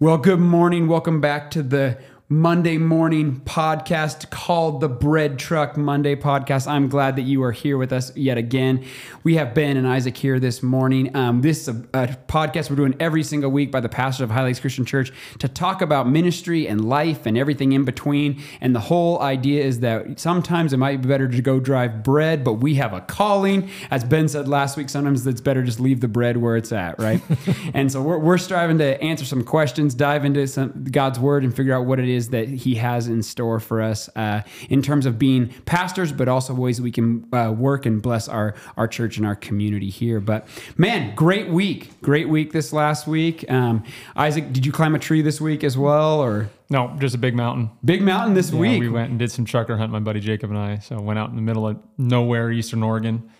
Well, good morning. Welcome back to the Monday morning podcast called the Bread Truck Monday podcast. I'm glad that you are here with us yet again. We have Ben and Isaac here this morning. Um, this is a, a podcast we're doing every single week by the pastor of High Lakes Christian Church to talk about ministry and life and everything in between. And the whole idea is that sometimes it might be better to go drive bread, but we have a calling. As Ben said last week, sometimes it's better just leave the bread where it's at, right? and so we're, we're striving to answer some questions, dive into some God's word, and figure out what it is that He has in store for us uh, in terms of being pastors, but also ways we can uh, work and bless our our church and our community here. But man, great week, great week this last week. Um, Isaac, did you climb a tree this week as well, or No, just a big mountain. big mountain this Yeah, week? we went and did some chukar hunt, my buddy Jacob and I. So went out in the middle of nowhere, Eastern Oregon,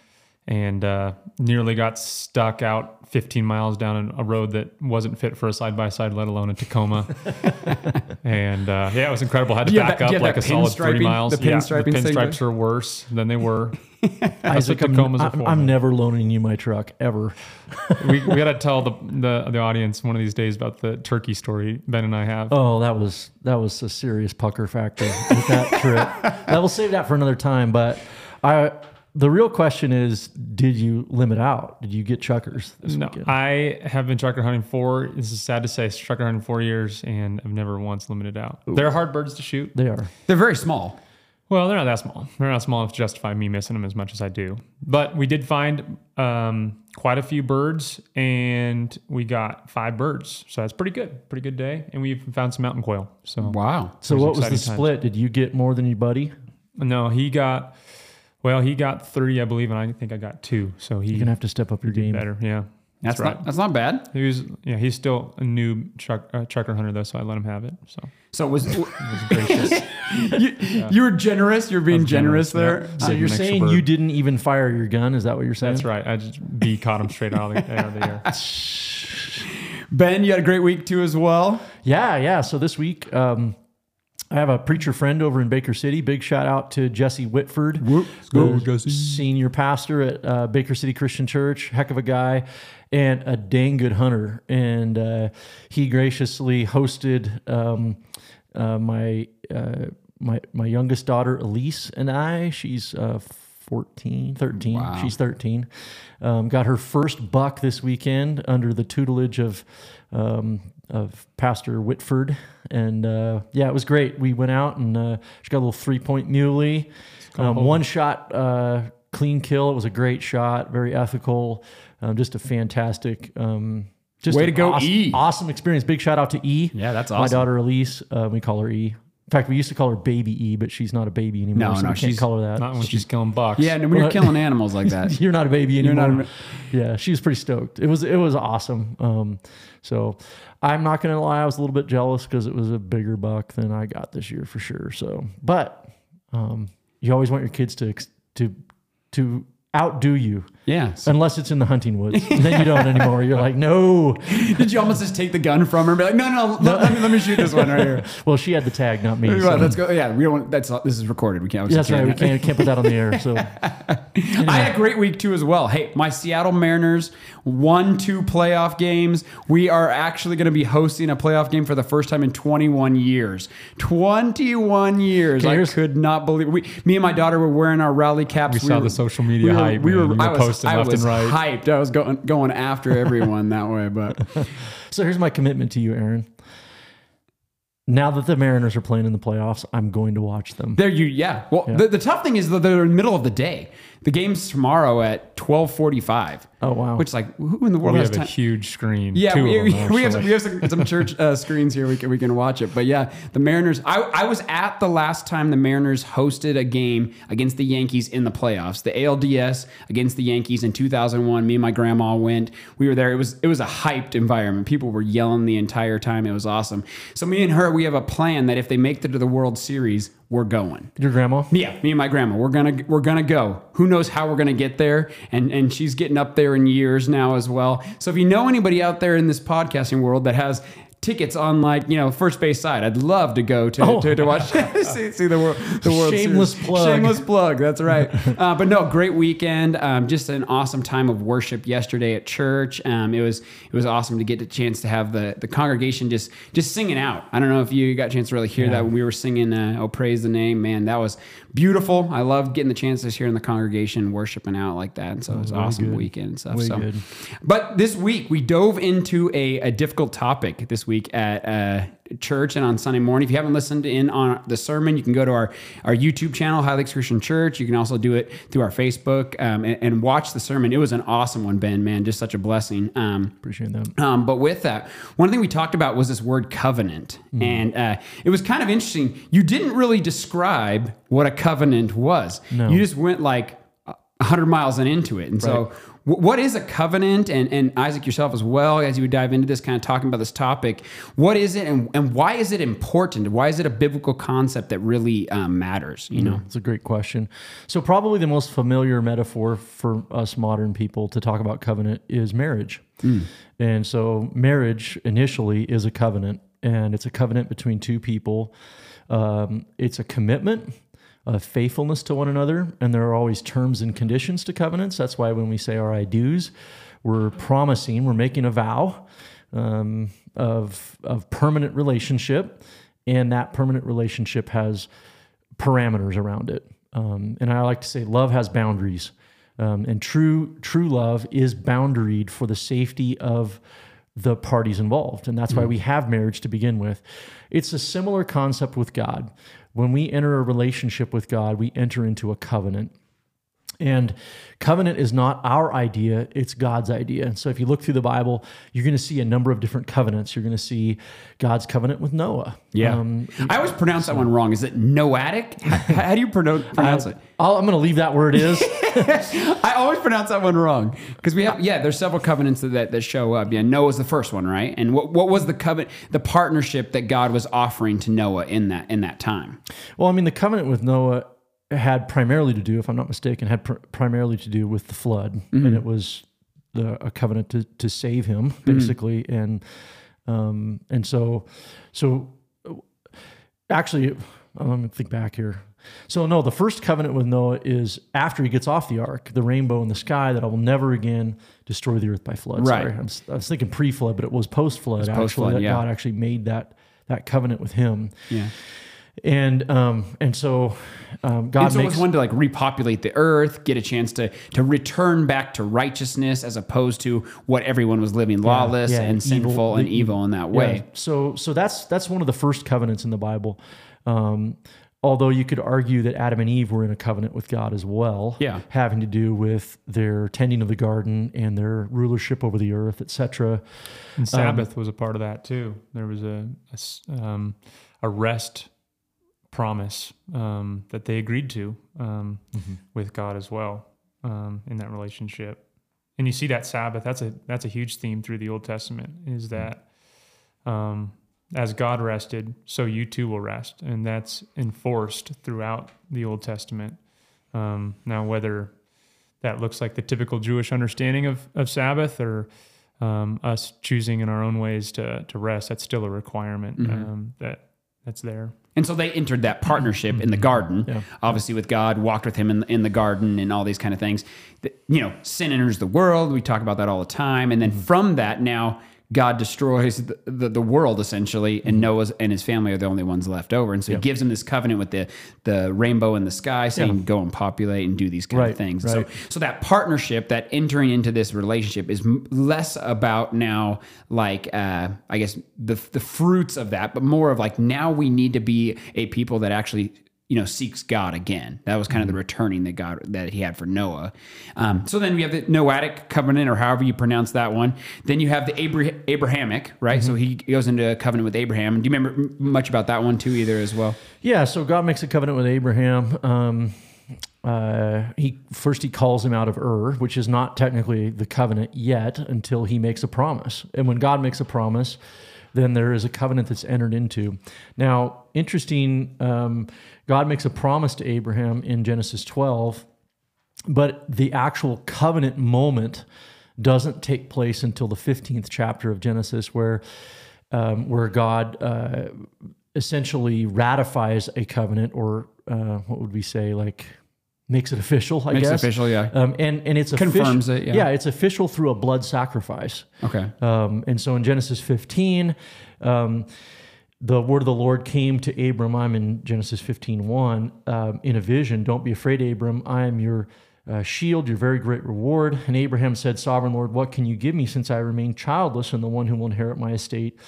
and uh, nearly got stuck out 15 miles down a road that wasn't fit for a side by side, let alone a Tacoma. and uh, yeah, it was incredible. Had to Do you have back that- up like a solid three miles. The yeah, pinstriping the pinstripes are worse than they were. Isaac, I'm, I'm, I'm never loaning you my truck ever. we we got to tell the, the the audience one of these days about the turkey story Ben and I have. Oh, that was that was a serious pucker factor with that trip. I will save that for another time. But I, the real question is, did you limit out? Did you get chukars this No, weekend? I have been chukar hunting for. This is sad to say, chukar hunting four years, and I've never once limited out. They're hard birds to shoot. they are. They're very small. Well, they're not that small. They're not small enough to justify me missing them as much as I do. But we did find um, quite a few birds, and we got five birds. So that's pretty good. Pretty good day. And we've found some mountain quail. So Wow. So There's what was the times. split? Did you get more than your buddy? no, he got. Well, he got three, I believe, and I think I got two. So he You're gonna have to step up your game. better. Yeah, That's, that's, right. not that's not bad. He was. Yeah, he's still a new truck, uh, chukar hunter though, so I let him have it. So So it was it was gracious. you, you were generous. You're being generous, generous, there. So Uh, you're saying bird. you didn't even fire your gun? Is that what you're saying? That's right. I just B caught him straight out of the, out of the air. Ben, you had a great week too as well. Yeah, yeah. So this week, um, I have a preacher friend over in Baker City. Big shout out to Jesse Whitford, the senior pastor at uh, Baker City Christian Church. Heck of a guy and a dang good hunter. And uh, he graciously hosted um, uh, my uh, my my youngest daughter Elise and I. She's uh, 14, 13. Wow. She's 13. Um, got her first buck this weekend under the tutelage of um, of Pastor Whitford, and uh, yeah, it was great. We went out and uh, she got a little three point muley, um, one shot uh, clean kill. It was a great shot, very ethical, um, just a fantastic. Um, just Way to go, awesome, E. Awesome experience. Big shout out to E. Yeah, that's My daughter Elise, uh, we call her E. In fact, we used to call her Baby E, but she's not a baby anymore. No, so no, we can't she's call her that. Not when she's killing bucks. Yeah, and when you're killing animals like that. You're not a baby You're anymore. not yeah, she was pretty stoked. It was it was awesome. Um, so I'm not gonna lie, I was a little bit jealous because it was a bigger buck than I got this year for sure. So, but um, you always want your kids to to to outdo you, Yeah. So unless it's in the hunting woods. Then you don't anymore. You're like, no. did you almost just take the gun from her and be like, no, no, let, let me, let me shoot this one right here. Well, she had the tag, not me. Well, so- let's go. Yeah, we don't. want- That's this is recorded. We can't. That's right. We can't can't put that on the air. So I had a great week too as well. Hey, my Seattle Mariners won two playoff games. We are actually going to be hosting a playoff game for the first time in 21 years. 21 years. Okay, I could not believe. We, me and my daughter were wearing our rally caps. We saw the social media we were, hype, We were, were I was, posting I left was and right. hyped. I was going going after everyone that way, but So here's my commitment to you, Aaron. Now that the Mariners are playing in the playoffs, I'm going to watch them. There you, yeah. Well, The, the tough thing is that they're in the middle of the day. The game's tomorrow at twelve forty-five. Oh, wow. Which like who in the world we has have a huge screen. Yeah, we, them, we have some, we have some, some church uh, screens here. We can we can watch it. But yeah, the Mariners. I, I was at the last time the Mariners hosted a game against the Yankees in the playoffs. The ALDS against the Yankees in 2001. Me and my grandma went. We were there. It was it was a hyped environment. People were yelling the entire time. It was awesome. So me and her, we have a plan that if they make it to the World Series, we're going. Your grandma? Yeah, me and my grandma. We're gonna we're gonna go. Who knows how we're gonna get there? And and she's getting up there in years now as well. So if you know anybody out there in this podcasting world that has tickets on like you know first base side. I'd love to go to Oh. to, to watch see, see the world the World Shameless Series. plug. Shameless plug. That's right. uh, but no, great weekend. Um, just an awesome time of worship yesterday at church. Um, it was it was awesome to get the chance to have the the congregation just just singing out. I don't know if you got a chance to really hear Yeah. that when we were singing. Uh, oh, praise the name, man. That was beautiful. I loved getting the chance hear in the congregation worshiping out like that. And so it was an awesome good. weekend and stuff. Way so, good. but this week we dove into a, a difficult topic this week at uh, church and on Sunday morning. If you haven't listened in on the sermon, you can go to our, our YouTube channel, High Lakes Christian Church. You can also do it through our Facebook um, and, and watch the sermon. It was an awesome one, Ben, man, just such a blessing. Um, Appreciate that. um, but with that, one thing we talked about was this word covenant. Mm-hmm. And uh, it was kind of interesting. You didn't really describe what a covenant was. No. You just went like a 100 miles and into it. And so, wh- what is a covenant? And, and Isaac, yourself as well, as you would dive into this, kind of talking about this topic, what is it and, and why is it important? Why is it a biblical concept that really um, matters? You know? It's a great question. So, probably the most familiar metaphor for us modern people to talk about covenant is marriage. And so, marriage initially is a covenant, and it's a covenant between two people. Um, it's a commitment of faithfulness to one another, and there are always terms and conditions to covenants. That's why when we say our I do's, we're promising, we're making a vow um, of, of permanent relationship, and that permanent relationship has parameters around it. Um, and I like to say love has boundaries. Um, and true true love is boundaried for the safety of the parties involved. And that's why we have marriage to begin with. It's a similar concept with God. When we enter a relationship with God, we enter into a covenant. And covenant is not our idea, it's God's idea. And so if you look through the Bible, you're going to see a number of different covenants. You're going to see God's covenant with Noah. Um, I always pronounce that one wrong. Is it noatic? How, how do you pronounce, pronounce it? I'll, I'm going to leave that where it is. I always pronounce that one wrong because we have yeah. There's several covenants that, that that show up. Yeah, Noah's the first one, right? And what what was the covenant, the partnership that God was offering to Noah in that in that time? Well, I mean, the covenant with Noah had primarily to do, if I'm not mistaken, had pr- primarily to do with the flood, and it was the, a covenant to, to save him, basically, and um, and so so actually, uh, let me think back here. So no, the first covenant with Noah is after he gets off the ark, the rainbow in the sky that I will never again destroy the earth by flood. Right. Sorry, I'm, s- I was thinking pre-flood, but it was post-flood. actually, post-flood, that yeah. God actually made that that covenant with him. Yeah, And um, and so um, God and so makes one to like repopulate the earth, get a chance to to return back to righteousness as opposed to what everyone was living lawless yeah, and evil- sinful and the- evil in that yeah, way. So so that's that's one of the first covenants in the Bible. Um, although you could argue that Adam and Eve were in a covenant with God as well, Yeah. having to do with their tending of the garden and their rulership over the earth, etc. And Sabbath was a part of that too. There was a a s- um, a rest promise um, that they agreed to um, with God as well um, in that relationship. And you see that Sabbath. That's a that's a huge theme through the Old Testament. Is that um, as God rested, so you too will rest, and that's enforced throughout the Old Testament. Um, now, whether that looks like the typical Jewish understanding of, of Sabbath or um, us choosing in our own ways to, to rest, that's still a requirement um, that that's there. And so they entered that partnership in the mm-hmm. garden, Yeah. obviously with God, walked with Him in, in the garden, and all these kind of things. You know, sin enters the world. We talk about that all the time, and then mm-hmm. from that, now God destroys the, the, the world essentially, and Noah's and his family are the only ones left over. And so He gives him this covenant with the the rainbow in the sky, saying, "Go and populate and do these kind Right, of things." right. So so that partnership, that entering into this relationship, is less about now, like uh, I guess the the fruits of that, but more of like now we need to be a people that actually you know seeks God again. That was kind of the returning that God that He had for Noah. Um, so then we have the Noatic covenant, or however you pronounce that one. Then you have the Abra- Abrahamic, right? So he goes into a covenant with Abraham. Do you remember much about that one too, either as well? Yeah, so God makes a covenant with Abraham. Um, uh, he first he calls him out of Ur, which is not technically the covenant yet until he makes a promise. And when God makes a promise, then there is a covenant that's entered into. Now, interesting, um, God makes a promise to Abraham in Genesis 12, but the actual covenant moment doesn't take place until the 15th chapter of Genesis, where um, where God uh, essentially ratifies a covenant, or uh, what would we say, like makes it official? I Makes it official, yeah. Um, and and it's Confirms offici- it, yeah. yeah, it's official through a blood sacrifice. Okay. Um, and so in Genesis 15, um, the word of the Lord came to Abram. I'm in Genesis 15, 1, um, in a vision. Don't be afraid, Abram. I am your uh, shield, your very great reward. And Abraham said, Sovereign Lord, what can you give me since I remain childless and the one who will inherit my estate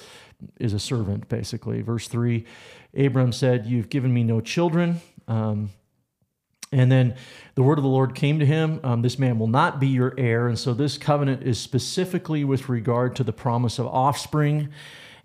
is a servant, basically. Verse 3 Abram said, You've given me no children. Um, and then the word of the Lord came to him um, This man will not be your heir. And so this covenant is specifically with regard to the promise of offspring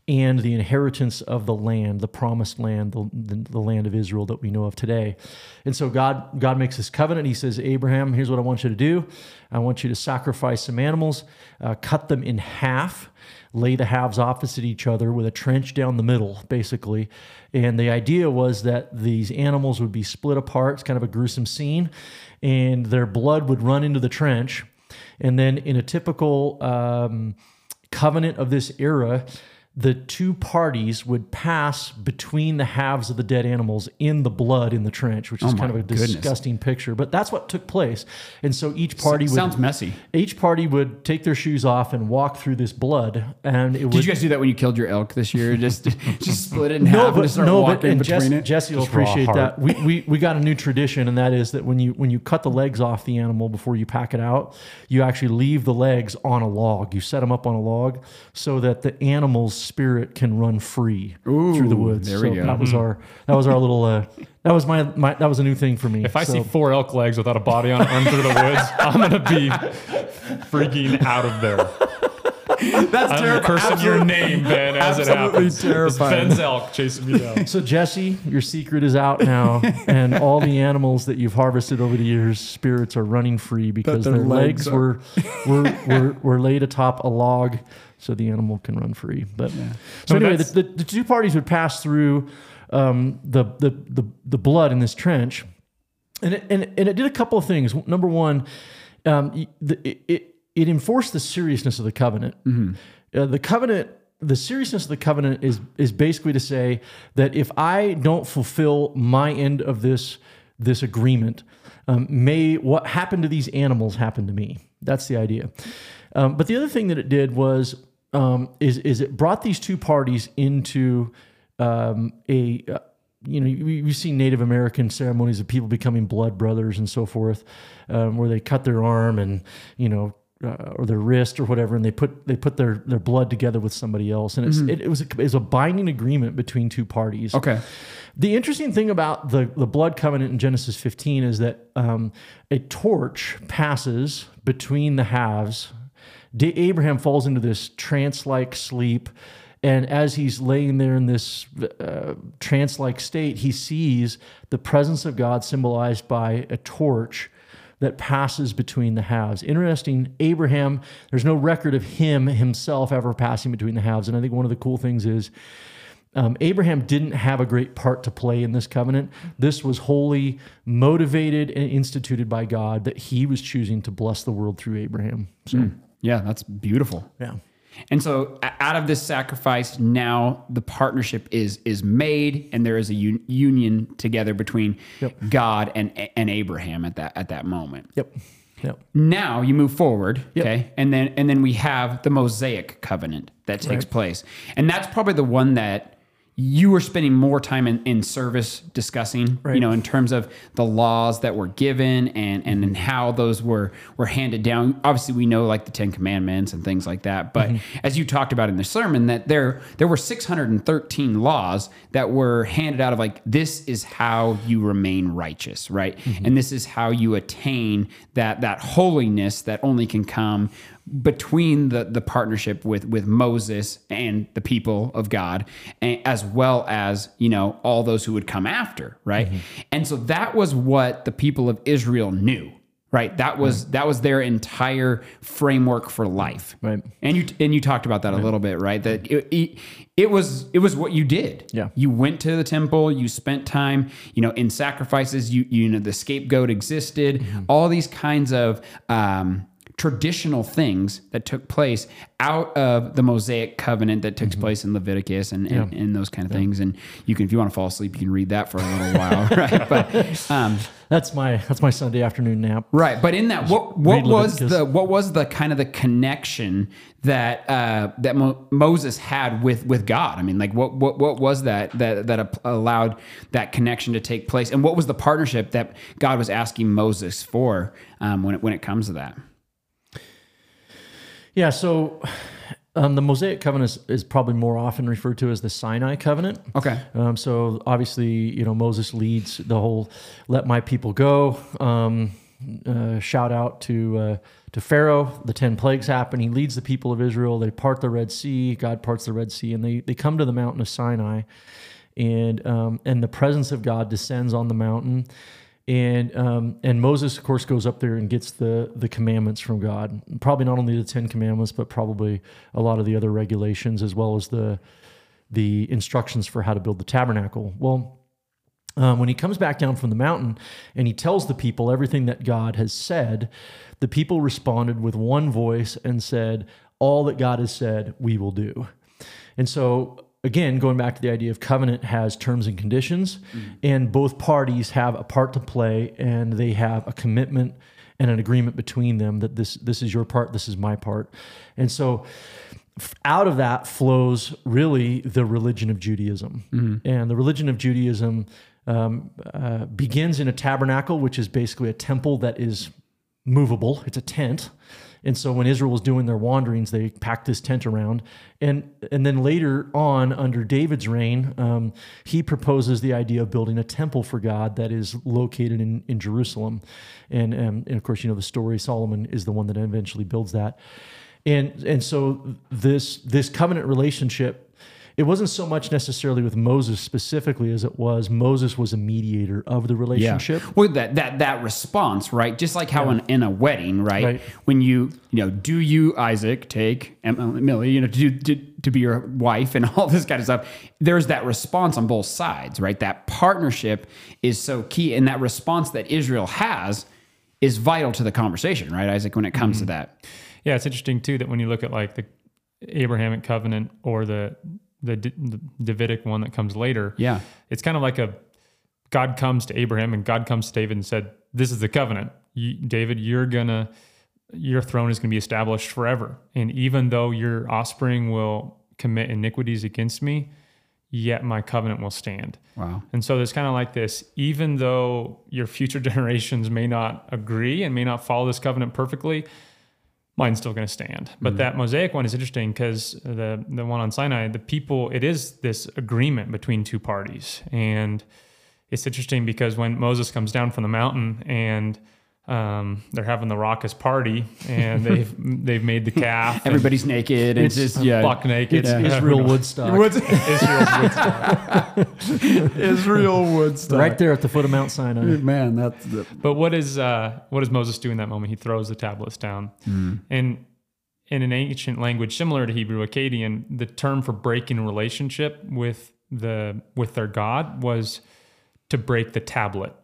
and the inheritance of the land, the promised land, the, the, the land of Israel that we know of today. And so God, God makes this covenant. He says, Abraham, here's what I want you to do I want you to sacrifice some animals, uh, cut them in half lay the halves opposite each other with a trench down the middle, basically. And the idea was that these animals would be split apart. It's kind of a gruesome scene. And their blood would run into the trench. And then, in a typical um, covenant of this era, the two parties would pass between the halves of the dead animals in the blood in the trench, which oh is Oh my kind of a goodness. disgusting picture. But that's what took place. And so each party would Sounds messy. each party would take their shoes off and walk through this blood, and it would. Did you guys do that when you killed your elk this year? Just just split it in half and just start walking and between Jesse, it. Jesse will Just appreciate that. We, we we got a new tradition, and that is that when you when you cut the legs off the animal before you pack it out, you actually leave the legs on a log. You set them up on a log so that the animal's spirit can run free through the woods. there we go. That was our that was our little uh, that was my, my that was a new thing for me. If I So- see four elk legs without a body on it run through the woods, I'm gonna be freaking out of there. That's I'm terrible. cursing your name, Ben, as it absolutely happens. terrifying. It's Ben's elk chasing me down. So Jesse, your secret is out now, and all the animals that you've harvested over the years, spirits are running free because their their, legs legs, are- were, were were were laid atop a log, so the animal can run free. But so So anyway, the, the, the two parties would pass through um, the, the the the blood in this trench, and it, and and it did a couple of things. Number one, um, the, it, it it enforced the seriousness of the covenant. Uh, the covenant, the seriousness of the covenant is is basically to say that if I don't fulfill my end of this this agreement, um, may what happened to these animals happen to me. That's the idea. Um, but the other thing that it did was um, is is it brought these two parties into um, a uh, you know we see Native American ceremonies of people becoming blood brothers and so forth, um, where they cut their arm and you know. Uh, or their wrist or whatever, and they put they put their, their blood together with somebody else, and it's, it, it was a, it was a binding agreement between two parties. Okay. The interesting thing about the, the blood covenant in Genesis 15 is that um, a torch passes between the halves. Da- Abraham falls into this trance like sleep. And as he's laying there in this uh, trance like state, he sees the presence of God symbolized by a torch that passes between the halves. Interesting, Abraham, there's no record of him himself ever passing between the halves. And I think one of the cool things is um, Abraham didn't have a great part to play in this covenant. This was wholly motivated and instituted by God that he was choosing to bless the world through Abraham. So, Yeah, that's beautiful. yeah. And so out of this sacrifice, now the partnership is is made, and there is a un- union together between God and and Abraham at that at that moment. Yep. Yep. Now you move forward, Yep. okay, and then and then we have the Mosaic covenant that takes place, and that's probably the one that you were spending more time in, in service discussing, you know, in terms of the laws that were given and and, and mm-hmm. how those were were handed down. Obviously, we know like the Ten Commandments and things like that, but mm-hmm. as you talked about in the sermon, that there there were 613 laws that were handed out of like this is how you remain righteous, right? Mm-hmm. And this is how you attain that that holiness that only can come between the the partnership with with Moses and the people of God, and, as well as you know all those who would come after, right? And so that was what the people of Israel knew, right? That was that was their entire framework for life, Right. And you and you talked about that a little bit, right? That it, it, it was it was what you did. Yeah. you went to the temple, you spent time, you know, in sacrifices. You you know the scapegoat existed. All these kinds of um, traditional things that took place out of the Mosaic covenant that took place in Leviticus and, and, and those kind of things. And you can, if you want to fall asleep, you can read that for a little while, right? But um, That's my that's my Sunday afternoon nap. Right, but in that, what what was the what was the kind of the connection that uh, that Mo- Moses had with with God? I mean, like what what what was that that that allowed that connection to take place, and what was the partnership that God was asking Moses for um, when it when it comes to that? Yeah, so um, the Mosaic covenant is, is probably more often referred to as the Sinai covenant. Okay, Um, so obviously, you know, Moses leads the whole "Let my people go." Um, uh, shout out to uh, to Pharaoh. The ten plagues happen. He leads the people of Israel. They part the Red Sea. God parts the Red Sea, and they they come to the mountain of Sinai, and um, and the presence of God descends on the mountain. And um, and Moses, of course, goes up there and gets the the commandments from God. Probably not only the Ten Commandments, but probably a lot of the other regulations, as well as the the instructions for how to build the tabernacle. Well, um, when he comes back down from the mountain and he tells the people everything that God has said, the people responded with one voice and said, All that God has said, we will do. And so, again, going back to the idea of covenant has terms and conditions, and both parties have a part to play and they have a commitment and an agreement between them that this this is your part, this is my part. And so out of that flows really the religion of Judaism. And the religion of Judaism um, uh, begins in a tabernacle, which is basically a temple that is movable. It's a tent. And so when Israel was doing their wanderings, they packed this tent around. And, and then later on, under David's reign, um, he proposes the idea of building a temple for God that is located in, in Jerusalem. And, um, and of course, you know the story Solomon is the one that eventually builds that. And, and so this, this covenant relationship it wasn't so much necessarily with Moses specifically as it was Moses was a mediator of the relationship. Well, that that that response, right? Just like how in, in a wedding, right? Right. When you you know, do you Isaac take Emily, uh, you know, to, to to be your wife and all this kind of stuff? There's that response on both sides, right? That partnership is so key, and that response that Israel has is vital to the conversation, right, Isaac? When it comes to mm-hmm. that, Yeah, it's interesting too that when you look at like the Abrahamic covenant or the the, D- the Davidic one that comes later, yeah, it's kind of like a God comes to Abraham and God comes to David and said, "This is the covenant, you, David. You're gonna your throne is gonna be established forever, and even though your offspring will commit iniquities against me, yet my covenant will stand." wow, And so there's kind of like this, even though your future generations may not agree and may not follow this covenant perfectly, mine's still going to stand. But mm-hmm. that Mosaic one is interesting because the the one on Sinai, the people, it is this agreement between two parties, and it's interesting because when Moses comes down from the mountain and um, they're having the raucous party and they've they've made the calf. and everybody's naked and it's It's just yeah, buck naked. It's Israel Woodstock. Israel's Woodstock. Israel Woodstock, right there at the foot of Mount Sinai. Man, that's the, But what is uh, what does Moses do in that moment? He throws the tablets down, Hmm. and in an ancient language similar to Hebrew Akkadian, the term for breaking relationship with the with their God was to break the tablet.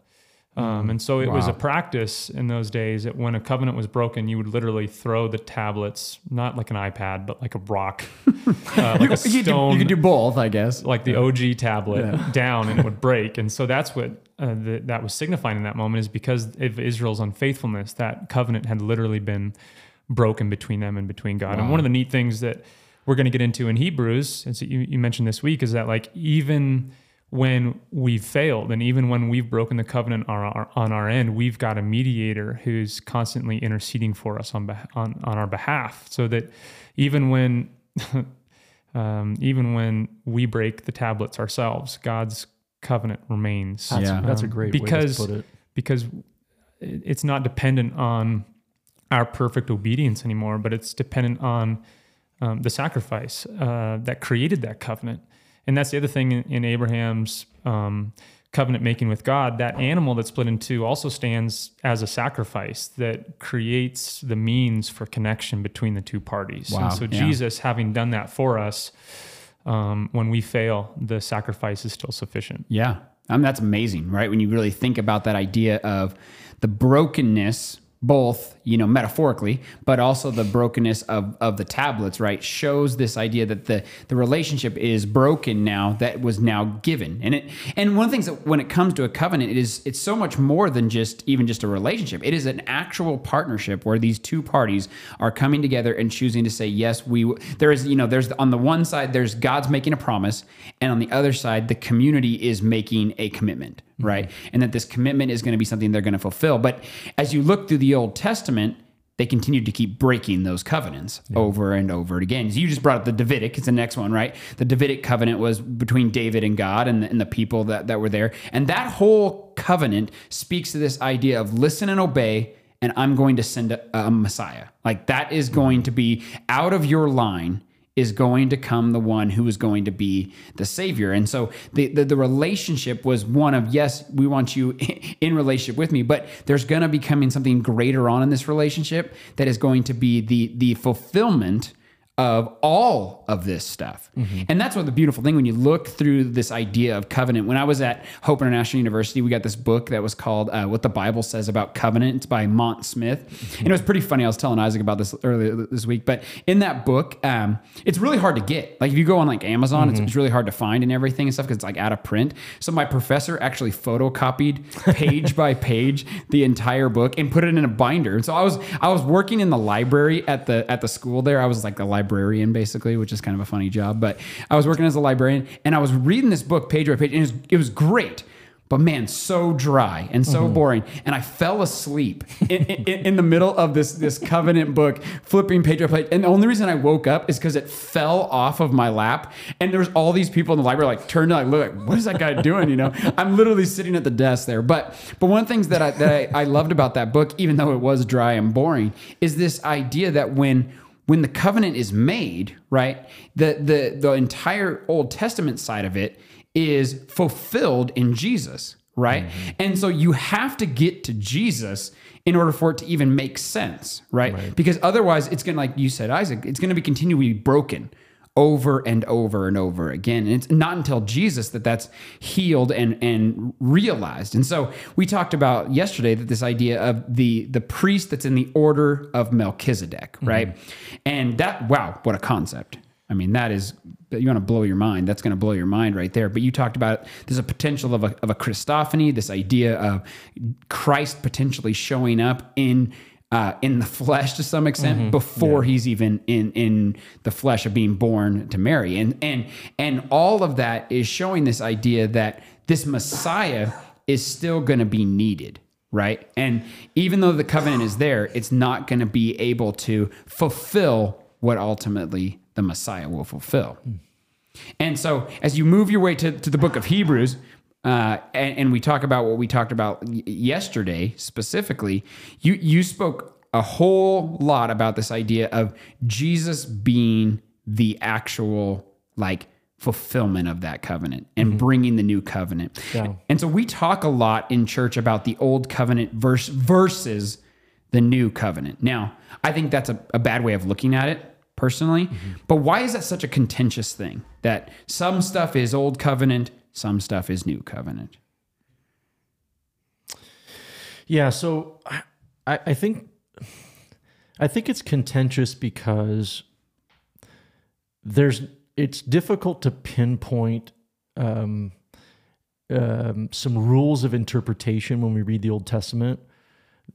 Um, and so it was a. Practice in those days that when a covenant was broken, you would literally throw the tablets, not like an iPad, but like a rock, uh, like a you, could do, stone, you could do both, I guess. like the OG tablet down and it would break. And so that's what uh, the, that was signifying in that moment is because of Israel's unfaithfulness, that covenant had literally been broken between them and between God. And one of the neat things that we're going to get into in Hebrews, as you, you mentioned this week, is that like even when we've failed and even when we've broken the covenant on our, on our end, we've got a mediator who's constantly interceding for us on, beh- on, on our behalf so that even when um, even when we break the tablets ourselves, God's covenant remains. That's, Yeah. that's a great because way to put it. because it's not dependent on our perfect obedience anymore, but it's dependent on um, the sacrifice uh, that created that covenant. And that's the other thing in, in Abraham's um, covenant making with God. That animal that's split in two also stands as a sacrifice that creates the means for connection between the two parties. Wow, And so yeah. Jesus, having done that for us, um, when we fail, the sacrifice is still sufficient. Yeah. I mean, that's amazing, right? When you really think about that idea of the brokenness both you know metaphorically but also the brokenness of of the tablets right shows this idea that the the relationship is broken now that was now given. And it and one of the things that when it comes to a covenant it is it's so much more than just even just a relationship. It is an actual partnership where these two parties are coming together and choosing to say yes we there is you know there's on the one side there's god's making a promise and on the other side the community is making a commitment right? Mm-hmm. And that this commitment is going to be something they're going to fulfill. But as you look through the Old Testament, they continued to keep breaking those covenants yeah. over and over again. You just brought up the Davidic. It's the next one, right? The Davidic covenant was between David and God and the, and the people that, that were there. And that whole covenant speaks to this idea of listen and obey, and I'm going to send a, a Messiah. Like that is going mm-hmm. to be out of your line is going to come the one who is going to be the savior. And so the, the, the, relationship was one of, yes, we want you in relationship with me, but there's going to be coming something greater on in this relationship that is going to be the, the fulfillment of all of this stuff. Mm-hmm. And that's what the beautiful thing when you look through this idea of covenant. When I was at Hope International University, we got this book that was called uh, What the Bible Says About Covenant. It's by Mont Smith. Mm-hmm. And it was pretty funny. I was telling Isaac about this earlier this week. But in that book, um, it's really hard to get. Like if you go on like Amazon, mm-hmm. it's, it's, really hard to find and everything and stuff because it's like out of print. So my professor actually photocopied page by page the entire book and put it in a binder. And so I was I was working in the library at the at the school there. I was like the library librarian basically, which is kind of a funny job. But I was working as a librarian and I was reading this book page by page, and it was, it was great. But man, so dry and so mm-hmm. boring, and I fell asleep in, in, in, the middle of this this covenant book, flipping page by page. And the only reason I woke up is because it fell off of my lap, and there was all these people in the library like turned to like look like what is that guy doing? You know, I'm literally sitting at the desk there. But but one of the things that I that I, I loved about that book, even though it was dry and boring, is this idea that when when the covenant is made, right, the, the, the entire Old Testament side of it is fulfilled in Jesus, right? Mm-hmm. And so you have to get to Jesus in order for it to even make sense, right? right. Because otherwise, it's going to, like you said, Isaac, it's going to be continually broken over and over and over again. And it's not until Jesus that that's healed and and realized. And so we talked about yesterday that this idea of the the priest that's in the order of Melchizedek, mm-hmm. right? Mm-hmm. And that wow, what a concept. I mean, that is you want to blow your mind. That's going to blow your mind right there. But you talked about there's a potential of a, of a Christophany, this idea of Christ potentially showing up in uh, in the flesh to some extent mm-hmm. before yeah. he's even in in the flesh of being born to Mary, and and and all of that is showing this idea that this Messiah is still going to be needed, right? And even though the covenant is there, it's not going to be able to fulfill what ultimately the Messiah will fulfill. Mm. And so, as you move your way to, to the book of Hebrews, uh, and, and, we talk about what we talked about y- yesterday specifically. You you spoke a whole lot about this idea of Jesus being the actual like fulfillment of that covenant and mm-hmm. bringing the new covenant. Yeah. And so we talk a lot in church about the old covenant verse versus the new covenant. Now, I think that's a, a bad way of looking at it personally. Mm-hmm. But why is that such a contentious thing? That some stuff is old covenant, some stuff is new covenant. Yeah, so I, I think I think it's contentious because there's it's difficult to pinpoint um, um, some rules of interpretation when we read the Old Testament,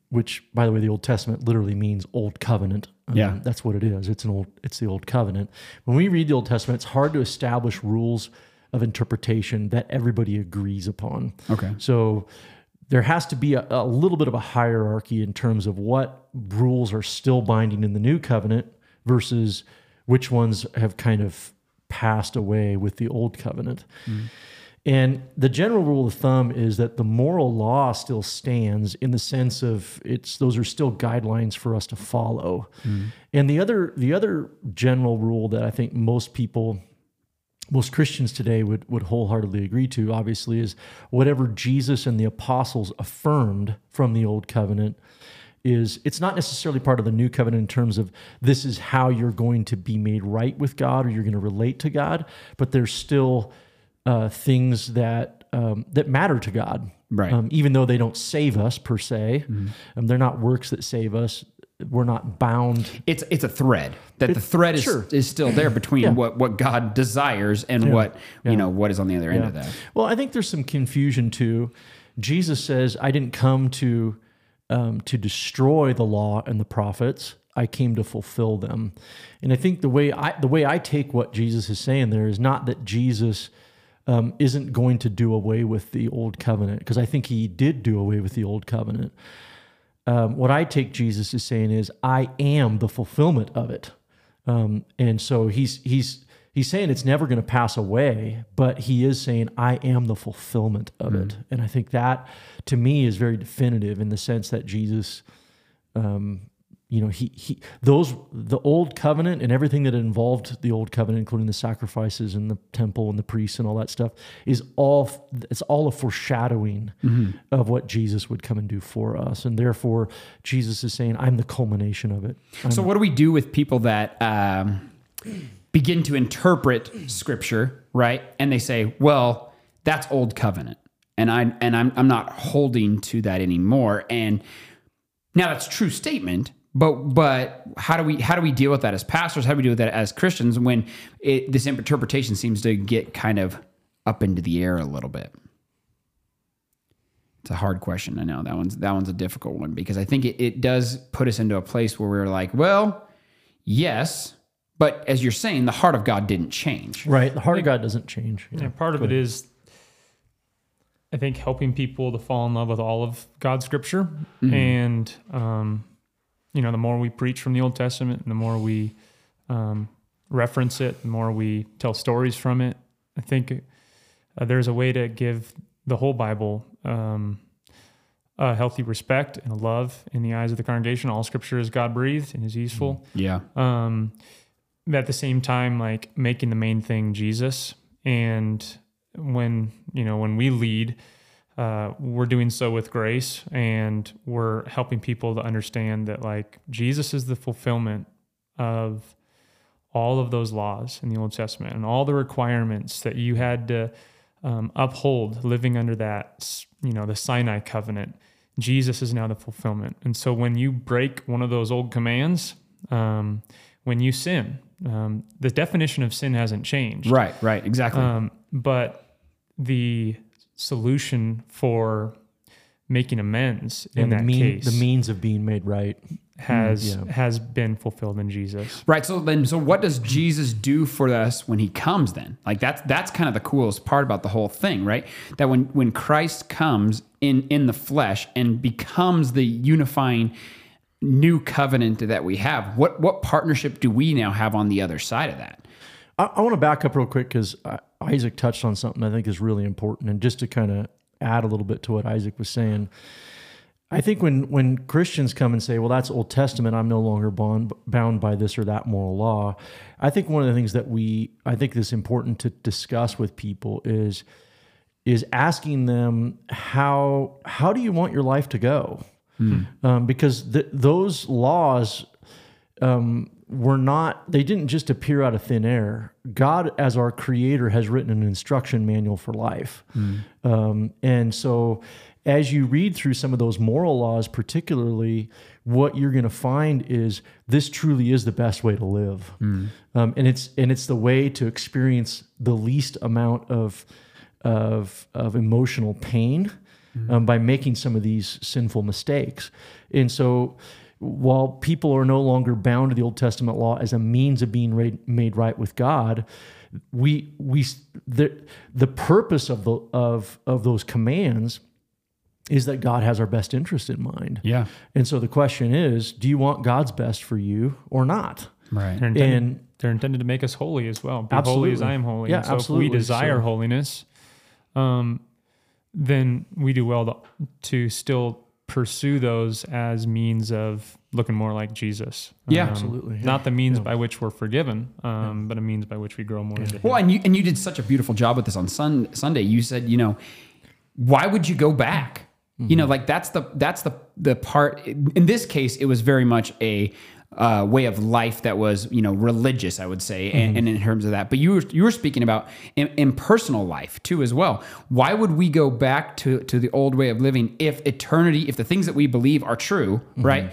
which, by the way, the Old Testament literally means Old Covenant. Um, yeah, that's what it is. It's an old. It's the Old Covenant. When we read the Old Testament, it's hard to establish rules of interpretation that everybody agrees upon. Okay. So there has to be a, a, little bit of a hierarchy in terms of what rules are still binding in the new covenant versus which ones have kind of passed away with the old covenant. Mm. And the general rule of thumb is that the moral law still stands in the sense of it's those are still guidelines for us to follow. Mm. And the other the other general rule that I think most people most Christians today would, would wholeheartedly agree to, obviously, is whatever Jesus and the apostles affirmed from the old covenant is it's not necessarily part of the new covenant in terms of this is how you're going to be made right with God or you're going to relate to God, but there's still uh, things that um, that matter to God Right. Um, even though they don't save us per se, um, they're not works that save us. We're not bound. it's it's a thread that the thread is, sure. is still there between Yeah. what what God desires and what you know what is on the other end of that. Well, I think there's some confusion too. Jesus says, "I didn't come to um, to destroy the law and the prophets. I came to fulfill them." And I think the way I the way I take what Jesus is saying there is not that Jesus um, isn't going to do away with the old covenant, because I think he did do away with the old covenant. Um, what I take Jesus is saying is, I am the fulfillment of it. Um, and so he's he's he's saying it's never going to pass away, but he is saying I am the fulfillment of it. And I think that to me is very definitive in the sense that Jesus um, you know, he he those the old covenant and everything that involved the old covenant, including the sacrifices and the temple and the priests and all that stuff, is all it's all a foreshadowing of what Jesus would come and do for us. And therefore, Jesus is saying, I'm the culmination of it. So what do we do with people that um, begin to interpret Scripture, right? And they say, "Well, that's old covenant," and I and I'm I'm not holding to that anymore. And now that's a true statement, but but how do we how do we deal with that as pastors? How do we deal with that as Christians when it, this interpretation seems to get kind of up into the air a little bit? It's a hard question. I know that one's that one's a difficult one because I think it, it does put us into a place where we're like, well, yes, but as you're saying, the heart of God didn't change. Right. The heart of God doesn't change. Yeah, part of it is, I think, helping people to fall in love with all of God's scripture. And, um, you know, the more we preach from the Old Testament and the more we um, reference it, the more we tell stories from it, I think uh, there's a way to give the whole Bible um, a healthy respect and a love in the eyes of the congregation. All scripture is God breathed and is useful Yeah. um at the same time like making the main thing jesus and when you know when we lead uh, we're doing so with grace and we're helping people to understand that like jesus is the fulfillment of all of those laws in the old testament and all the requirements that you had to um, uphold living under that you know the sinai covenant jesus is now the fulfillment and so when you break one of those old commands um, when you sin um, the definition of sin hasn't changed Right. Right. Exactly. um, but the solution for making amends in And that mean, case the means of being made right. has mm, yeah. has been fulfilled in Jesus. Right. So then, so what does Jesus do for us when He comes? Then, like that's that's kind of the coolest part about the whole thing, right? That when when Christ comes in in the flesh and becomes the unifying new covenant that we have, what what partnership do we now have on the other side of that? I, I want to back up real quick because Isaac touched on something I think is really important, and just to kind of add a little bit to what Isaac was saying. I think when when Christians come and say, "Well, that's Old Testament. I'm no longer bound bound by this or that moral law," I think one of the things that we I think is important to discuss with people is is asking them how how do you want your life to go, um, because th- those laws um, were not they didn't just appear out of thin air. God as our creator has written an instruction manual for life. Um, and so as you read through some of those moral laws particularly what you're going to find is this truly is the best way to live. Um, and it's and it's the way to experience the least amount of of of emotional pain um, by making some of these sinful mistakes. And so, while people are no longer bound to the Old Testament law as a means of being made right with God, we we the the purpose of the of of those commands is that God has our best interest in mind. Yeah. And so the question is, do you want God's best for you or not? Right. They're intended, And they're intended to make us holy as well. Be Absolutely. holy as I am holy. Yeah, And so absolutely. if we desire So- holiness, um, then we do well to, to still pursue those as means of looking more like Jesus. Yeah. Um, Absolutely, yeah. Not the means by which we're forgiven, um, but a means by which we grow more into Him. Well, and you and you did such a beautiful job with this on sun, Sunday. You said, you know, why would you go back? You know, like that's the that's the the part. In this case, it was very much a uh, way of life that was you know religious i would say and, and in terms of that. But you were you were speaking about in, in personal life too as well. Why would we go back to to the old way of living if eternity if the things that we believe are true right?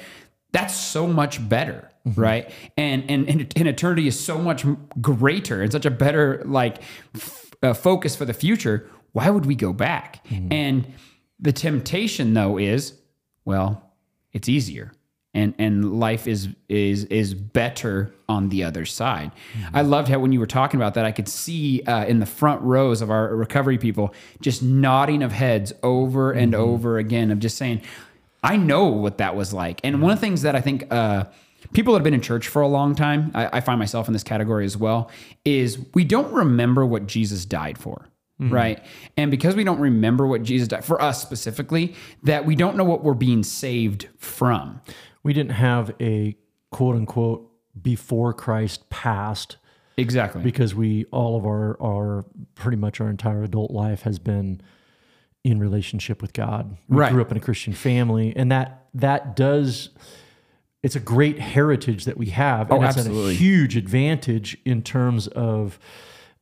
That's so much better right? And, and and and eternity is so much greater and such a better like f- uh, focus for the future. Why would we go back? And the temptation though is well it's easier and and life is is is better on the other side. I loved how when you were talking about that, I could see uh, in the front rows of our recovery people just nodding of heads over and over again of just saying, "I know what that was like." And one of the things that I think. Uh, People that have been in church for a long time, I, I find myself in this category as well, is we don't remember what Jesus died for right? And because we don't remember what Jesus died for us specifically, that we don't know what we're being saved from. We didn't have a quote unquote before Christ past Exactly. because we all of our our pretty much our entire adult life has been in relationship with God. We Right. grew up in a Christian family, and that that does it's a great heritage that we have, and Oh, it's absolutely. a huge advantage in terms of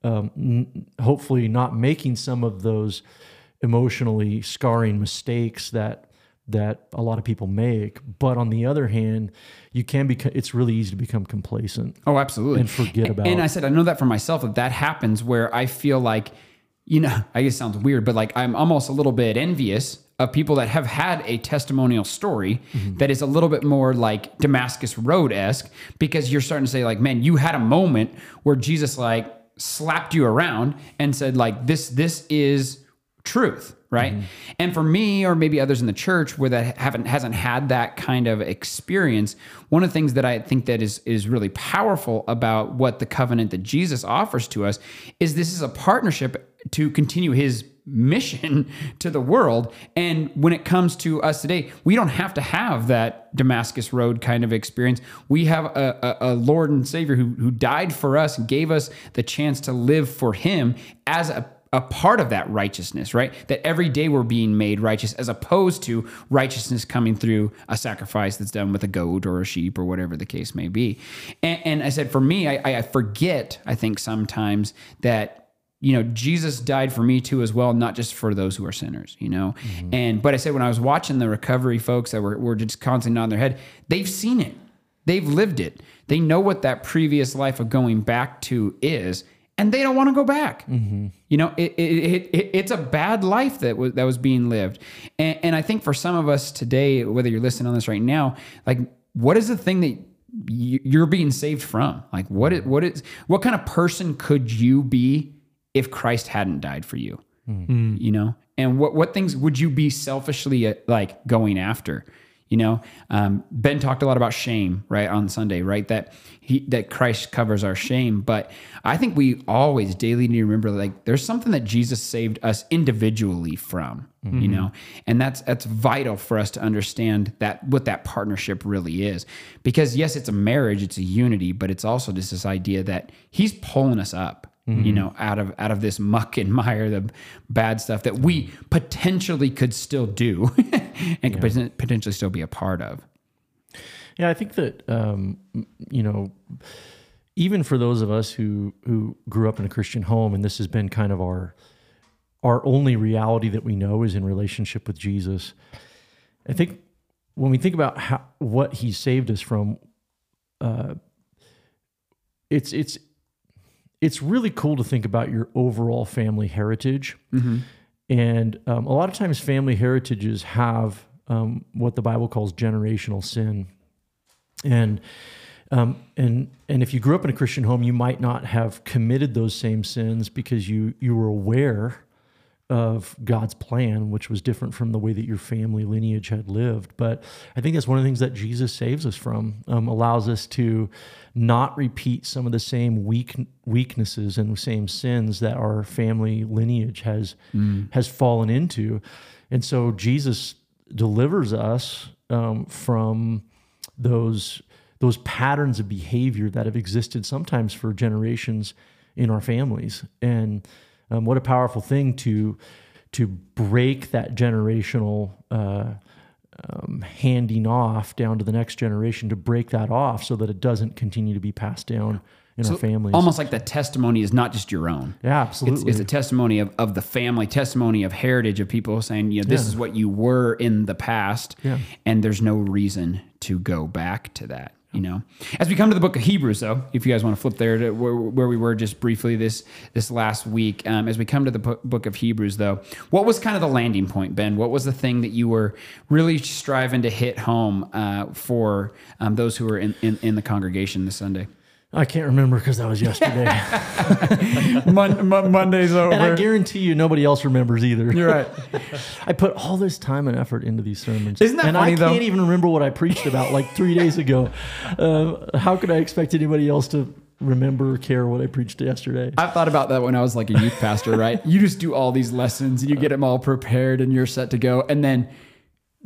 um, n- hopefully not making some of those emotionally scarring mistakes that that a lot of people make. But on the other hand, you can be, it's really easy to become complacent. oh, absolutely. and forget about- And I said, I know that for myself that that happens where I feel like, you know, I guess it sounds weird, but like I'm almost a little bit envious of people that have had a testimonial story Mm-hmm. that is a little bit more like Damascus Road esque because you're starting to say like, man, you had a moment where Jesus like slapped you around and said like, this this is truth right? Mm-hmm. And for me or maybe others in the church where that haven't hasn't had that kind of experience one of the things that i think that is is really powerful about what the covenant that jesus offers to us is this is a partnership to continue his mission to the world. And when it comes to us today we don't have to have that damascus road kind of experience. We have a, a, a lord and savior who, who died for us and gave us the chance to live for him as a a part of that righteousness, right? That every day we're being made righteous as opposed to righteousness coming through a sacrifice that's done with a goat or a sheep or whatever the case may be. And, and I said, for me, I, I forget, I think sometimes that you know jesus died for me too as well not just for those who are sinners you know? Mm-hmm. And but i said when i was watching the recovery folks that were, were just constantly nodding their head they've seen it. They've lived it. They know what that previous life of going back to is and they don't want to go back. Mm-hmm. You know it, it, it, it, it's a bad life that was that was being lived. And, and i think for some of us today whether you're listening on this right now like what is the thing that you- you're being saved from? Like what is what is what kind of person could you be if christ hadn't died for you? Mm. Mm. You know? And what what things would you be selfishly uh, like going after you know? Um, ben talked a lot about shame right on sunday right? That he that christ covers our shame but i think we always daily need to remember like there's something that jesus saved us individually from you know? And that's that's vital for us to understand that what that partnership really is. Because yes it's a marriage it's a unity but it's also just this idea that he's pulling us up you know out of out of this muck and mire the bad stuff that we potentially could still do and could potentially still be a part of Yeah, I think that um, you know, even for those of us who who grew up in a Christian home, and this has been kind of our our only reality that we know is in relationship with Jesus. I think when we think about how what He saved us from, uh, it's it's it's really cool to think about your overall family heritage. And um, a lot of times, family heritages have um, what the Bible calls generational sin. And um, and and if you grew up in a Christian home, you might not have committed those same sins because you you were aware of God's plan, which was different from the way that your family lineage had lived. But I think that's one of the things that Jesus saves us from, um, allows us to not repeat some of the same weak weaknesses and the same sins that our family lineage has has fallen into. And so Jesus delivers us um, from those those patterns of behavior that have existed sometimes for generations in our families and um, what a powerful thing to to break that generational uh, um, handing off down to the next generation to break that off so that it doesn't continue to be passed down in our families. Almost like the testimony is not just your own. yeah, It's, absolutely. it's a testimony of, of the family, testimony of heritage of people saying, you know, this Yeah. is what you were in the past, Yeah. and there's no reason to go back to that. You know, as we come to the book of Hebrews, though, if you guys want to flip there to where, where we were just briefly this this last week, um, as we come to the book of Hebrews, though, what was kind of the landing point, Ben? What was the thing that you were really striving to hit home uh, for um, those who were in, in, in the congregation this Sunday? I can't remember because that was yesterday. Mon- Mon- Monday's over. and I guarantee you nobody else remembers either. You're right. I put all this time and effort into these sermons. Isn't that and funny, I though? can't even remember what I preached about like three days ago. Uh, how could I expect anybody else to remember or care what I preached yesterday? I've thought about that when I was like a youth pastor, right? You just do all these lessons and you get them all prepared and you're set to go. And then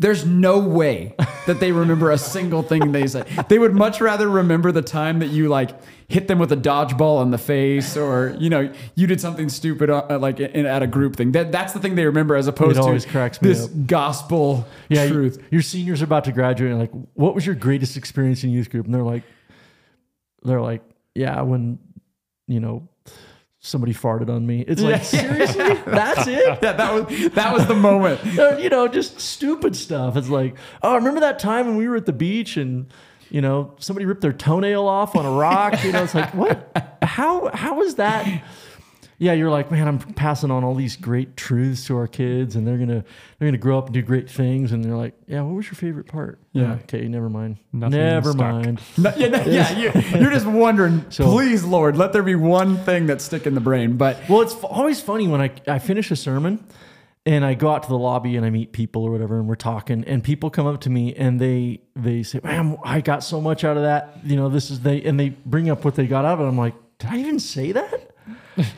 there's no way that they remember a single thing they said. They would much rather remember the time that you like hit them with a dodgeball in the face or, you know, you did something stupid uh, like in, at a group thing. That, that's the thing they remember as opposed It always to cracks me this up. gospel yeah, you- truth. your seniors are about to graduate. And like, what was your greatest experience in youth group? And they're like, they're like, yeah, when you know somebody farted on me. It's like Yeah. seriously, that's it. Yeah, that was that was the moment. Uh, you know, just stupid stuff. It's like, oh, remember that time when we were at the beach and you know somebody ripped their toenail off on a rock? You know, it's like, what? How? How is that? Yeah, you're like, man, I'm passing on all these great truths to our kids, and they're gonna they're gonna grow up and do great things. And they're like, yeah, what was your favorite part? Yeah. okay, never mind. Nothing never mind. No, yeah, no, yeah you, you're just wondering, So- please, Lord, let there be one thing that's stick in the brain. But Well, it's always funny when I, I finish a sermon and I go out to the lobby and I meet people or whatever and we're talking and people come up to me and they they say, "Man, I got so much out of that." You know, this is they and they bring up what they got out of it. I'm like, "Did I even say that?"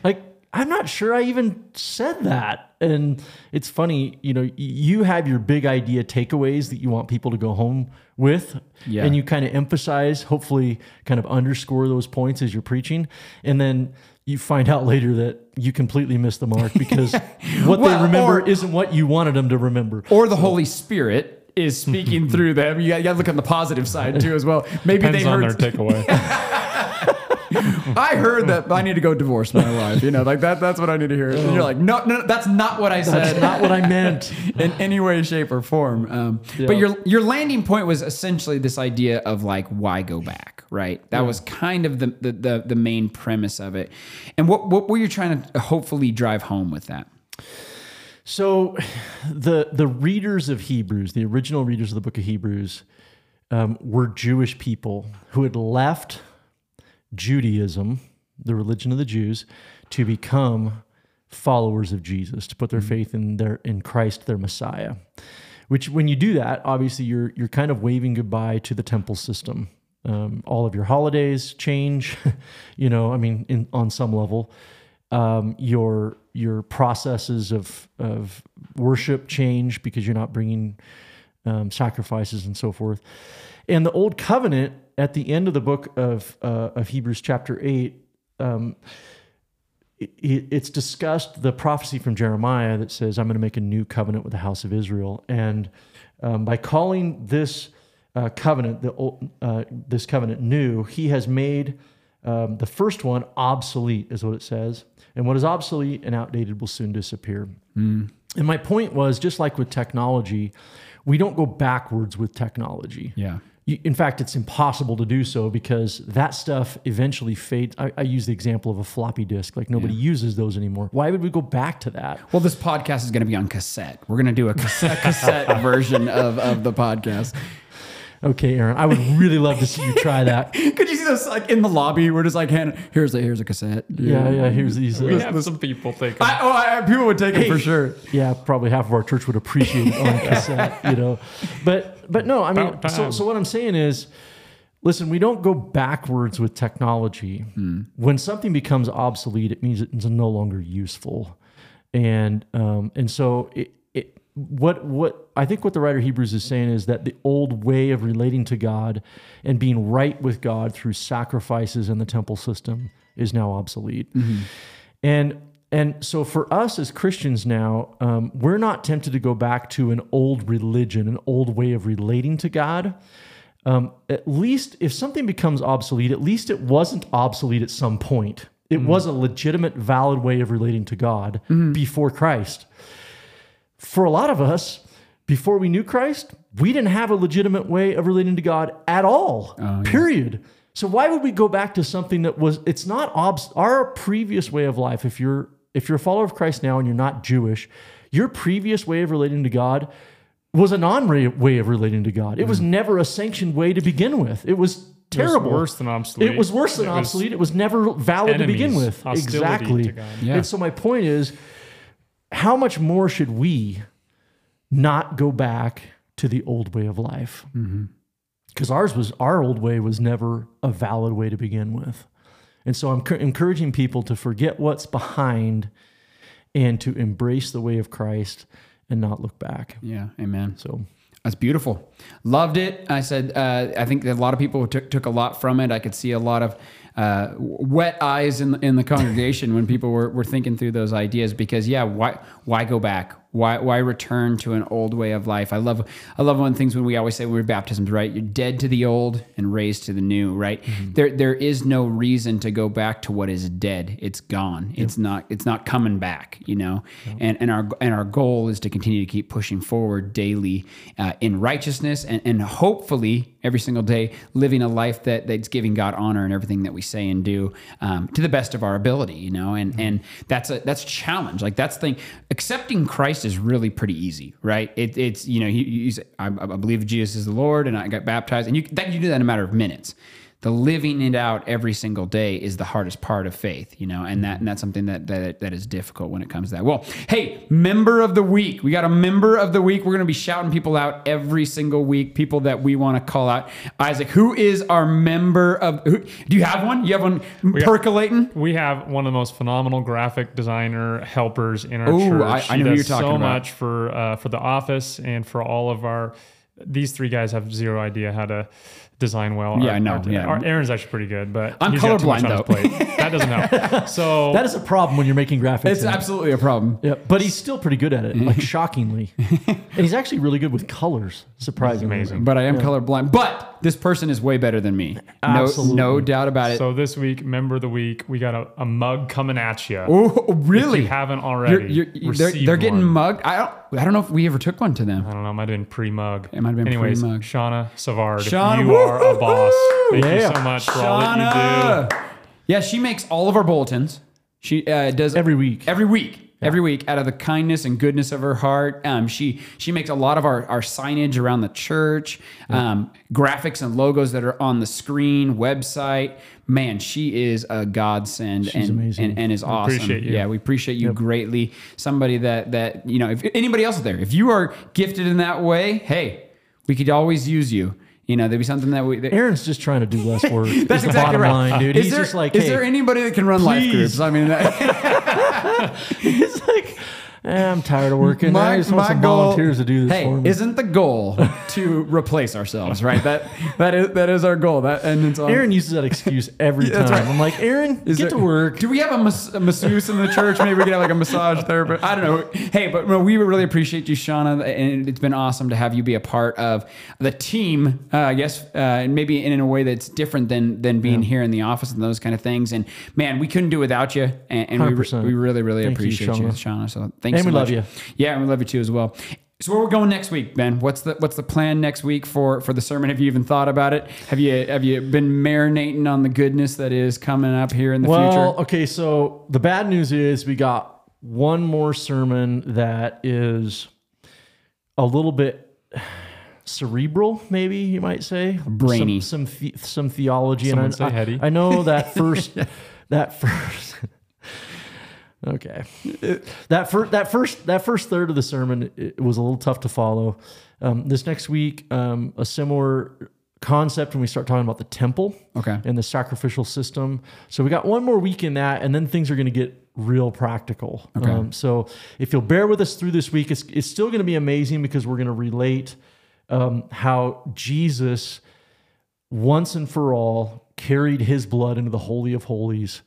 like I'm not sure I even said that. And it's funny, you know, you have your big idea takeaways that you want people to go home with. Yeah. And you kind of emphasize, hopefully, kind of underscore those points as you're preaching. And then you find out later that you completely missed the mark because what Well, they remember or- isn't what you wanted them to remember. or the Holy Spirit is speaking through them. You got, you got to look on the positive side too, as well. Maybe Depends they on heard. their takeaway. I heard that I need to go divorce my wife. You know, like that. That's what I need to hear. And you're like, no, no, that's not what I That's said. not what I meant. in any way, shape, or form. Um, Yeah. But your your landing point was essentially this idea of like why go back, right? That was kind of the, the the the main premise of it. And what what were you trying to hopefully drive home with that? So, the the readers of Hebrews, the original readers of the book of Hebrews, um, were Jewish people who had left Judaism, the religion of the Jews, to become followers of Jesus, to put their faith in their in Christ, their Messiah. Which, when you do that, obviously you're you're kind of waving goodbye to the temple system. Um, all of your holidays change, you know. I mean, in, on some level, um, your your processes of of worship change because you're not bringing um, sacrifices and so forth. And the old covenant at the end of the book of uh, of Hebrews chapter eight, um, it, it- it's discussed the prophecy from Jeremiah that says, "I'm going to make a new covenant with the house of Israel," and um, by calling this uh, covenant the old, uh, this covenant new, he has made um, the first one obsolete, is what it says. And what is obsolete and outdated will soon disappear. And my point was just like with technology, we don't go backwards with technology. Yeah. You, in fact, it's impossible to do so because that stuff eventually fades. I, I use the example of a floppy disk. Like nobody uses those anymore. Why would we go back to that? Well, this podcast is going to be on cassette. We're going to do a cassette, cassette version of, of the podcast. Okay, Aaron, I would really love to see you try that. Could you see this like in the lobby? We're just like, hand, here's a here's a cassette. Yeah, yeah. Here's these. we Uh, have some people take. I, oh, I, people would take it for sure. yeah, probably half of our church would appreciate it on cassette, you know. But but no, I mean, About so time. so what I'm saying is, listen, we don't go backwards with technology. When something becomes obsolete, it means it's no longer useful, and um, and so it, it what what I think what the writer Hebrews is saying is that the old way of relating to God and being right with God through sacrifices in the temple system is now obsolete. And And so for us as Christians now, um, we're not tempted to go back to an old religion, an old way of relating to God. Um, at least if something becomes obsolete, at least it wasn't obsolete at some point. It was a legitimate, valid way of relating to God before Christ. For a lot of us, before we knew Christ, we didn't have a legitimate way of relating to God at all. period. So why would we go back to something that was it's not obs our previous way of life if you're if you're a follower of Christ now and you're not Jewish, your previous way of relating to God was a non way of relating to God. It was mm. never a sanctioned way to begin with. It was It was terrible. worse than obsolete. It was worse than It obsolete. It was never valid to begin with. Exactly. Yeah. And so my point is, how much more should we not go back to the old way of life? Mm-hmm. Because ours was our old way was never a valid way to begin with. And so I'm encouraging people to forget what's behind and to embrace the way of Christ and not look back. Yeah, amen. So That's beautiful. Loved it. I said, uh, I think that a lot of people took, took a lot from it. I could see a lot of uh, wet eyes in, in the congregation when people were, were thinking through those ideas because, yeah, why, why go back? Why, why return to an old way of life? I love, I love one of the things when we always say when we're baptisms, right? You're dead to the old and raised to the new, right? There, there is no reason to go back to what is dead. It's gone. It's not, it's not coming back, you know? And, and our, and our goal is to continue to keep pushing forward daily uh, in righteousness and, and hopefully every single day living a life that that's giving God honor in everything that we say and do um, to the best of our ability, you know? And, and that's a, that's a challenge. Like that's the thing. Accepting Christ is really pretty easy, right? It, it's, you know, you say, I, I believe Jesus is the Lord and I got baptized and you, that, you do that in a matter of minutes the living it out every single day is the hardest part of faith, you know, and that and that's something that that, that is difficult when it comes to that. Well, hey, member of the week, we got a member of the week. We're gonna be shouting people out every single week, people that we want to call out. Isaac, who is our member of? Who, do you have one? You have one percolating? We have one of the most phenomenal graphic designer helpers in our Ooh, church. I- I know does you're talking so about. much for uh, for the office and for all of our. These three guys have zero idea how to design well. Yeah, Our- I know, Our, yeah. our Aaron's actually pretty good, but I'm he's got too much colorblind, on his plate. That doesn't help. So that is a problem when you're making graphics. It's and- absolutely a problem. Yeah, but he's still pretty good at it, like shockingly. and he's actually really good with colors, surprisingly. amazing. But I am colorblind. But this person is way better than me. No, Absolutely. no doubt about it. so this week, member of the week, we got a, a mug coming at you. oh, If really? you haven't already, You're, you're, they're, they're getting one. mugged. I don't. I don't know if we ever took one to them. I don't know. It might have been pre-mug. It might have been Anyways, pre-mug. Shauna Savard, Shauna, you are a woo-hoo-hoo! boss. Thank you so much for all that you do. Shauna. Yeah, she makes all of our bulletins. She uh, does Every week. Every week. Every week, out of the kindness and goodness of her heart, um, she she makes a lot of our, our signage around the church, um, graphics and logos that are on the screen, website. Man, she is a godsend She's and, amazing. and and is awesome. Yeah, we appreciate you greatly. Somebody that that you know, if anybody else is there, if you are gifted in that way, hey, we could always use you. You know, there'd be something that we. That, Aaron's just trying to do less work. that's is the exactly bottom right. line, dude. Is he's there, just like, is hey, there anybody that can run life groups? I mean, that, he's like, eh, I'm tired of working. I my, just want my some goal. volunteers to do this hey, for me. isn't the goal to replace ourselves? Right. That that is that is our goal. That and it's on, Aaron uses that excuse every that's time. right. I'm like, Aaron, Is get there- to work. Do we have a, mas- a masseuse in the church? Maybe we could have like a massage therapist. I don't know. Hey, but no, we really appreciate you, Shauna, and it's been awesome to have you be a part of the team. Uh, I guess, uh, and maybe in, in a way that's different than than being here in the office and those kind of things. And man, we couldn't do without you, and, and we, 100%. we really, really Thank appreciate you, Shauna. Shauna. So thanks. And so we love much. you. Yeah, and we love you too as well. So where we're going next week, Ben? What's the what's the plan next week for for the sermon? Have you even thought about it? Have you have you been marinating on the goodness that is coming up here in the Well, future? Well, okay, so the bad news is we got one more sermon that is a little bit cerebral, maybe you might say, Brainy. some some, the, some theology. Some and would say I, heady. I know that first, that first. Okay, that first that first that first third of the sermon it was a little tough to follow. Um, this next week, um, a similar concept when we start talking about the temple Okay. and the sacrificial system. So we got one more week in that, and then things are going to get real practical. Okay. Um, so if you'll bear with us through this week, it's, it's still going to be amazing because we're going to relate um, how Jesus once and for all carried his blood into the holy of holies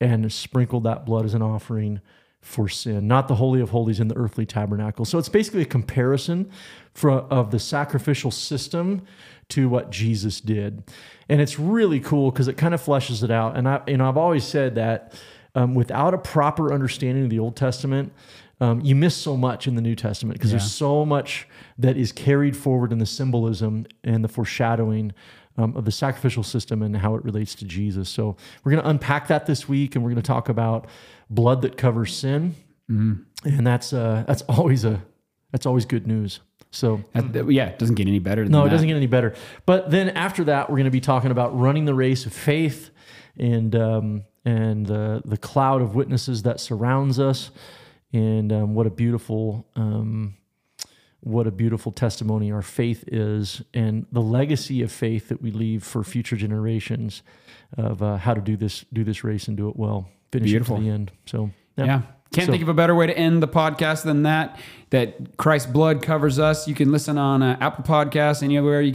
and sprinkled that blood as an offering for sin, not the holy of holies in the earthly tabernacle. So it's basically a comparison for, of the sacrificial system to what Jesus did, and it's really cool because it kind of fleshes it out. And I, you know, I've always said that um, without a proper understanding of the Old Testament, um, you miss so much in the New Testament because Yeah. there's so much that is carried forward in the symbolism and the foreshadowing um, of the sacrificial system and how it relates to Jesus. So we're going to unpack that this week, and we're going to talk about blood that covers sin, and that's uh, that's always a that's always good news. So That- that- yeah, it doesn't get any better than no, that. it doesn't get any better. But then after that, we're going to be talking about running the race of faith and um, and the the cloud of witnesses that surrounds us, and um, what a beautiful um, what a beautiful testimony our faith is, and the legacy of faith that we leave for future generations of uh, how to do this do this race and do it well, finish Beautiful. it to the end. So Yeah. Can't So- think of a better way to end the podcast than that. That Christ's blood covers us. You can listen on uh, Apple Podcasts, anywhere you get